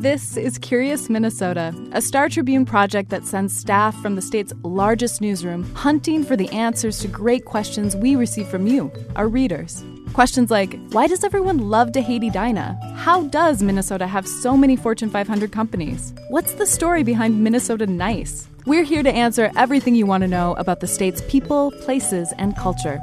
This is Curious Minnesota, a Star Tribune project that sends staff from the state's largest newsroom hunting for the answers to great questions we receive from you, our readers. Questions like Why does everyone love to hate Edina? How does Minnesota have so many Fortune 500 companies? What's the story behind Minnesota Nice? We're here to answer everything you want to know about the state's people, places, and culture.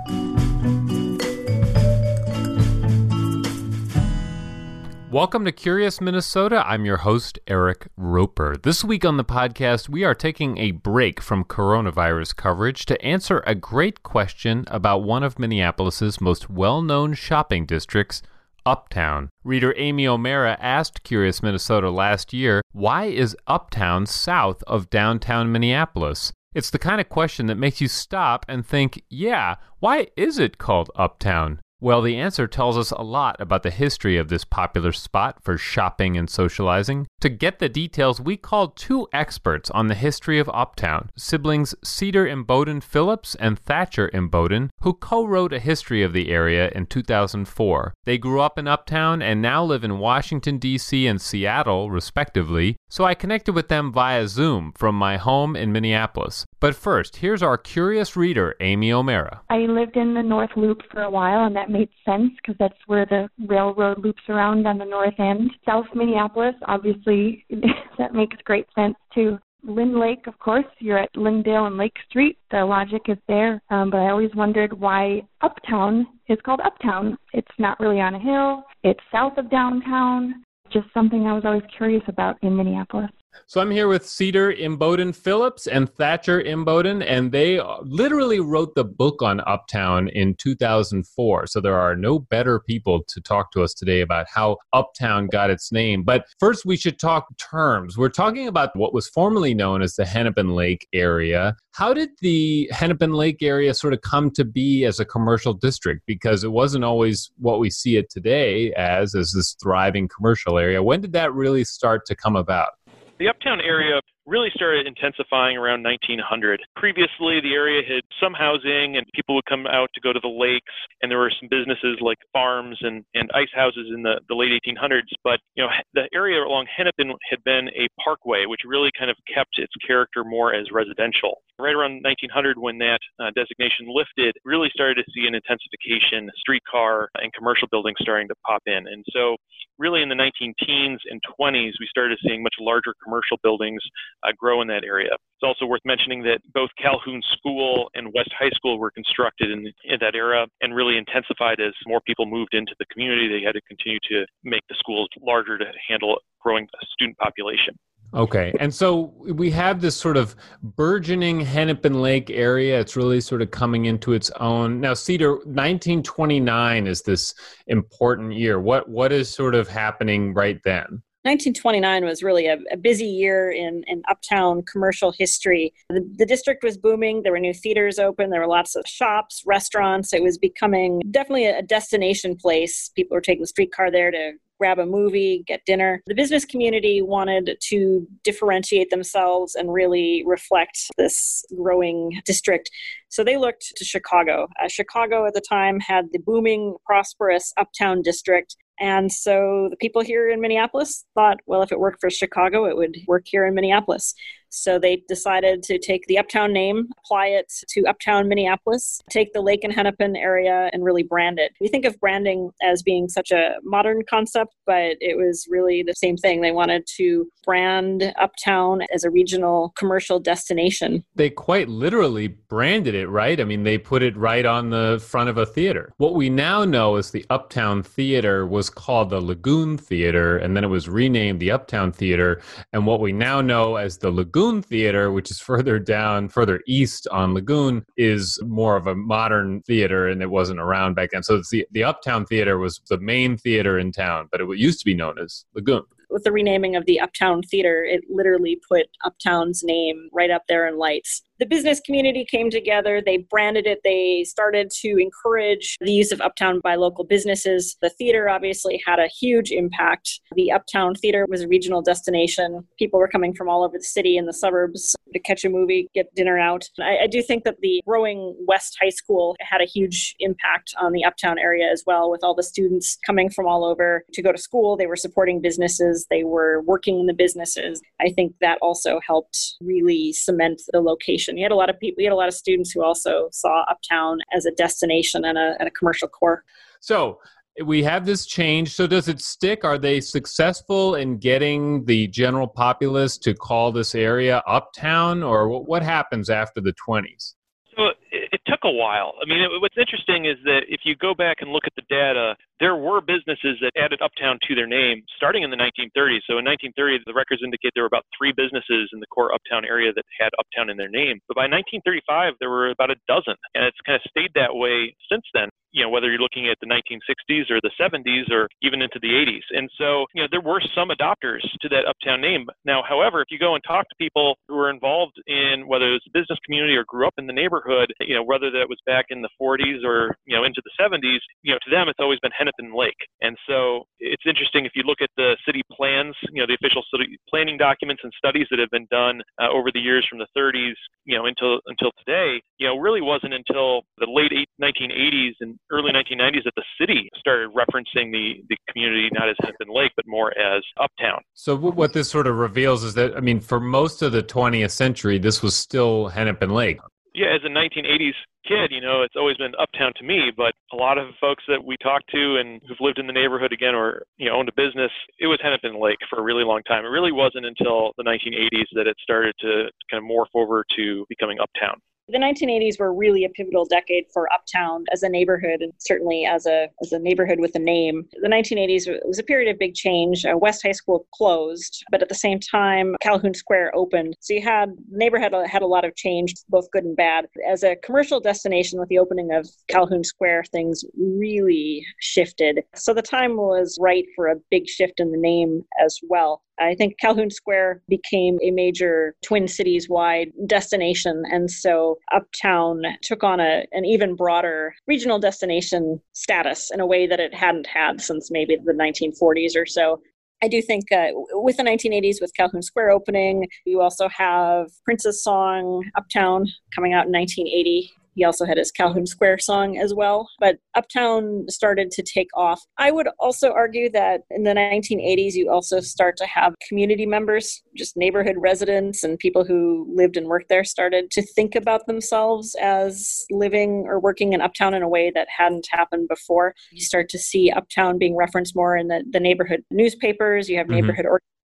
Welcome to Curious Minnesota. I'm your host, Eric Roper. This week on the podcast, we are taking a break from coronavirus coverage to answer a great question about one of Minneapolis's most well known shopping districts, Uptown. Reader Amy O'Mara asked Curious Minnesota last year, why is Uptown south of downtown Minneapolis? It's the kind of question that makes you stop and think, yeah, why is it called Uptown? Well, the answer tells us a lot about the history of this popular spot for shopping and socializing. To get the details, we called two experts on the history of Uptown, siblings Cedar Imboden Phillips and Thatcher Imboden, who co wrote a history of the area in 2004. They grew up in Uptown and now live in Washington, D.C. and Seattle, respectively, so I connected with them via Zoom from my home in Minneapolis. But first, here's our curious reader, Amy O'Mara. I lived in the North Loop for a while, and that made sense because that's where the railroad loops around on the north end. South Minneapolis, obviously, that makes great sense too. Lyn-Lake, of course, you're at Lyndale and Lake Street. The logic is there. Um, but I always wondered why Uptown is called Uptown. It's not really on a hill, it's south of downtown. Just something I was always curious about in Minneapolis. So I'm here with Cedar Imboden Phillips and Thatcher Imboden, and they literally wrote the book on Uptown in 2004. So there are no better people to talk to us today about how Uptown got its name. But first, we should talk terms. We're talking about what was formerly known as the Hennepin Lake area. How did the Hennepin Lake area sort of come to be as a commercial district? Because it wasn't always what we see it today as, as this thriving commercial area. When did that really start to come about? The uptown area really started intensifying around 1900. Previously, the area had some housing and people would come out to go to the lakes, and there were some businesses like farms and, and ice houses in the, the late 1800s. But, you know, the area along Hennepin had been a parkway, which really kind of kept its character more as residential. Right around 1900, when that uh, designation lifted, really started to see an intensification, streetcar and commercial buildings starting to pop in. And so, really in the 19 teens and 20s, we started seeing much larger commercial buildings uh, grow in that area. It's also worth mentioning that both Calhoun School and West High School were constructed in, in that era and really intensified as more people moved into the community. They had to continue to make the schools larger to handle growing student population. Okay. And so we have this sort of burgeoning Hennepin Lake area. It's really sort of coming into its own. Now, Cedar, 1929 is this important year. What what is sort of happening right then? 1929 was really a, a busy year in, in uptown commercial history. The, the, district was booming. There were new theaters open. There were lots of shops, restaurants. It was becoming definitely a destination place. People were taking the streetcar there to grab a movie, get dinner. The business community wanted to differentiate themselves and really reflect this growing district. So they looked to Chicago. Uh, Chicago at the time had the booming, prosperous uptown district. And so the people here in Minneapolis thought, well, if it worked for Chicago, it would work here in Minneapolis. So they decided to take the Uptown name, apply it to Uptown Minneapolis, take the Lake and Hennepin area, and really brand it. We think of branding as being such a modern concept, but it was really the same thing. They wanted to brand Uptown as a regional commercial destination. They quite literally branded it, right? I mean, they put it right on the front of a theater. What we now know is the Uptown Theater was called the Lagoon Theater, and then it was renamed the Uptown Theater. And what we now know as the Lagoon Lagoon Theater, which is further down, further east on Lagoon, is more of a modern theater and it wasn't around back then. So the, the Uptown Theater was the main theater in town, but it used to be known as Lagoon with the renaming of the Uptown Theater, it literally put Uptown's name right up there in lights. The business community came together, they branded it, they started to encourage the use of Uptown by local businesses. The theater obviously had a huge impact. The Uptown Theater was a regional destination. People were coming from all over the city and the suburbs to catch a movie, get dinner out. I, I do think that the growing West High School had a huge impact on the Uptown area as well, with all the students coming from all over to go to school. They were supporting businesses, they were working in the businesses. I think that also helped really cement the location. You had a lot of people, you had a lot of students who also saw Uptown as a destination and a, and a commercial core. So, we have this change. So, does it stick? Are they successful in getting the general populace to call this area uptown, or what happens after the 20s? So, it, took a while. I mean, it, what's interesting is that if you go back and look at the data, there were businesses that added Uptown to their name starting in the 1930s. So in 1930, the records indicate there were about three businesses in the core Uptown area that had Uptown in their name. But by 1935, there were about a dozen, and it's kind of stayed that way since then. You know, whether you're looking at the 1960s or the 70s or even into the 80s. And so, you know, there were some adopters to that Uptown name. Now, however, if you go and talk to people who were involved in whether it was a business community or grew up in the neighborhood, you know, whether that was back in the 40s or, you know, into the 70s, you know, to them, it's always been Hennepin Lake. And so it's interesting if you look at the city plans, you know, the official city planning documents and studies that have been done uh, over the years from the 30s, you know, until until today, you know, really wasn't until the late 1980s and early 1990s that the city started referencing the the community not as Hennepin Lake but more as Uptown. So what this sort of reveals is that I mean, for most of the 20th century, this was still Hennepin Lake yeah, as a 1980s kid, you know, it's always been uptown to me. But a lot of folks that we talked to and who've lived in the neighborhood again or you know owned a business, it was Hennepin Lake for a really long time. It really wasn't until the 1980s that it started to kind of morph over to becoming uptown the 1980s were really a pivotal decade for Uptown as a neighborhood, and certainly as a as a neighborhood with a name. The 1980s was a period of big change. Uh, West High School closed, but at the same time, Calhoun Square opened. So you had neighborhood had a lot of change, both good and bad. As a commercial destination, with the opening of Calhoun Square, things really shifted. So the time was right for a big shift in the name as well. I think Calhoun Square became a major Twin Cities wide destination. And so Uptown took on a, an even broader regional destination status in a way that it hadn't had since maybe the 1940s or so. I do think uh, with the 1980s, with Calhoun Square opening, you also have Prince's song Uptown coming out in 1980. He also had his Calhoun Square song as well. But Uptown started to take off. I would also argue that in the 1980s, you also start to have community members, just neighborhood residents and people who lived and worked there started to think about themselves as living or working in Uptown in a way that hadn't happened before. You start to see Uptown being referenced more in the, the neighborhood newspapers. You have mm-hmm. neighborhood organizations.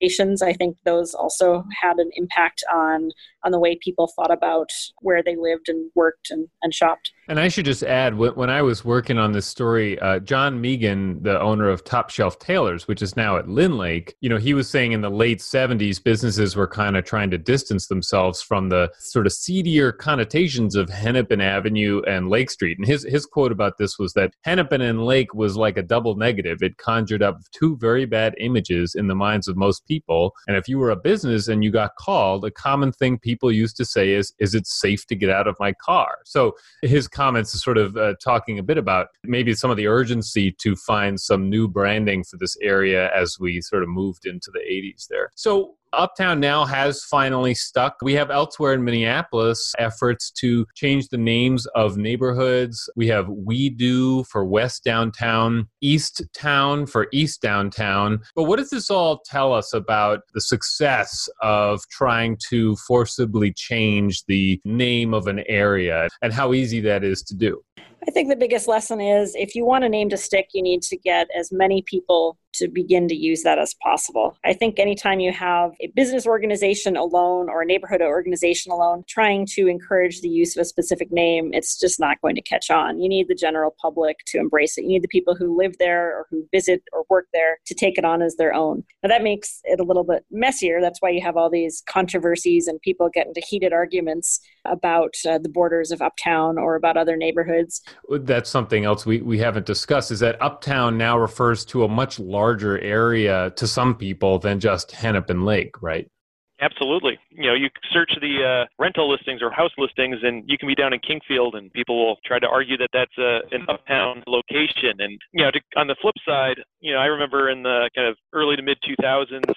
I think those also had an impact on on the way people thought about where they lived and worked and, and shopped. And I should just add, when I was working on this story, uh, John Megan, the owner of Top Shelf Tailors, which is now at Lyn-Lake, you know, he was saying in the late 70s, businesses were kind of trying to distance themselves from the sort of seedier connotations of Hennepin Avenue and Lake Street. And his, his quote about this was that Hennepin and Lake was like a double negative. It conjured up two very bad images in the minds of most people. And if you were a business and you got called, a common thing people used to say is, is it safe to get out of my car? So his comments is sort of uh, talking a bit about maybe some of the urgency to find some new branding for this area as we sort of moved into the 80s there. So Uptown now has finally stuck. We have elsewhere in Minneapolis efforts to change the names of neighborhoods. We have We Do for West Downtown, East Town for East Downtown. But what does this all tell us about the success of trying to forcibly change the name of an area and how easy that is to do? I think the biggest lesson is if you want a name to stick, you need to get as many people to begin to use that as possible. I think anytime you have a business organization alone or a neighborhood organization alone trying to encourage the use of a specific name, it's just not going to catch on. You need the general public to embrace it. You need the people who live there or who visit or work there to take it on as their own. Now, that makes it a little bit messier. That's why you have all these controversies and people get into heated arguments about uh, the borders of Uptown or about other neighborhoods. That's something else we, we haven't discussed is that Uptown now refers to a much larger larger area to some people than just Hennepin Lake, right? Absolutely. You know, you search the uh, rental listings or house listings, and you can be down in Kingfield, and people will try to argue that that's a, an uptown location. And you know, to, on the flip side, you know, I remember in the kind of early to mid 2000s,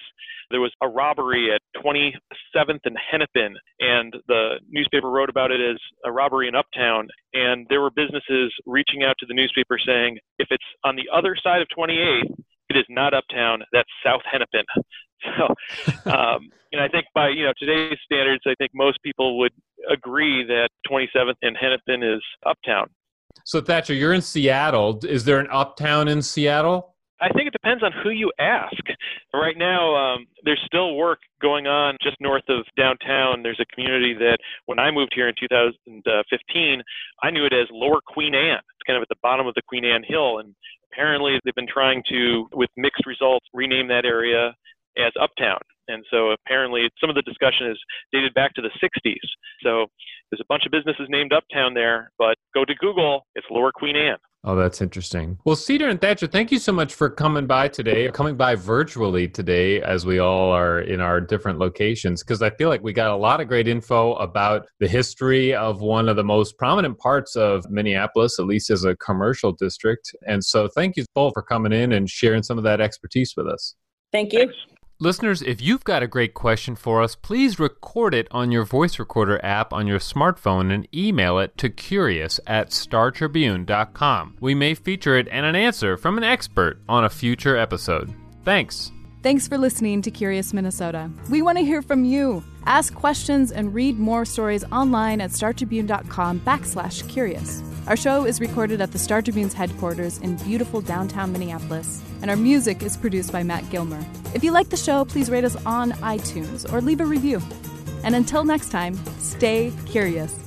there was a robbery at 27th and Hennepin, and the newspaper wrote about it as a robbery in Uptown. And there were businesses reaching out to the newspaper saying, if it's on the other side of 28th, it is not Uptown. That's South Hennepin. So, um, and I think by you know today's standards, I think most people would agree that 27th and Hennepin is Uptown. So Thatcher, you're in Seattle. Is there an Uptown in Seattle? I think it depends on who you ask. Right now, um, there's still work going on just north of downtown. There's a community that when I moved here in 2015, I knew it as Lower Queen Anne. It's kind of at the bottom of the Queen Anne Hill. And apparently, they've been trying to, with mixed results, rename that area as Uptown. And so apparently some of the discussion is dated back to the 60s. So there's a bunch of businesses named Uptown there, but go to Google, it's Lower Queen Anne. Oh, that's interesting. Well, Cedar and Thatcher, thank you so much for coming by today, coming by virtually today as we all are in our different locations, because I feel like we got a lot of great info about the history of one of the most prominent parts of Minneapolis, at least as a commercial district. And so thank you both for coming in and sharing some of that expertise with us. Thank you. Thanks. Listeners, if you've got a great question for us, please record it on your voice recorder app on your smartphone and email it to curious at startribune.com. We may feature it and an answer from an expert on a future episode. Thanks. Thanks for listening to Curious Minnesota. We want to hear from you. Ask questions and read more stories online at startribune.com backslash curious. Our show is recorded at the Star Tribune's headquarters in beautiful downtown Minneapolis, and our music is produced by Matt Gilmer. If you like the show, please rate us on iTunes or leave a review. And until next time, stay curious.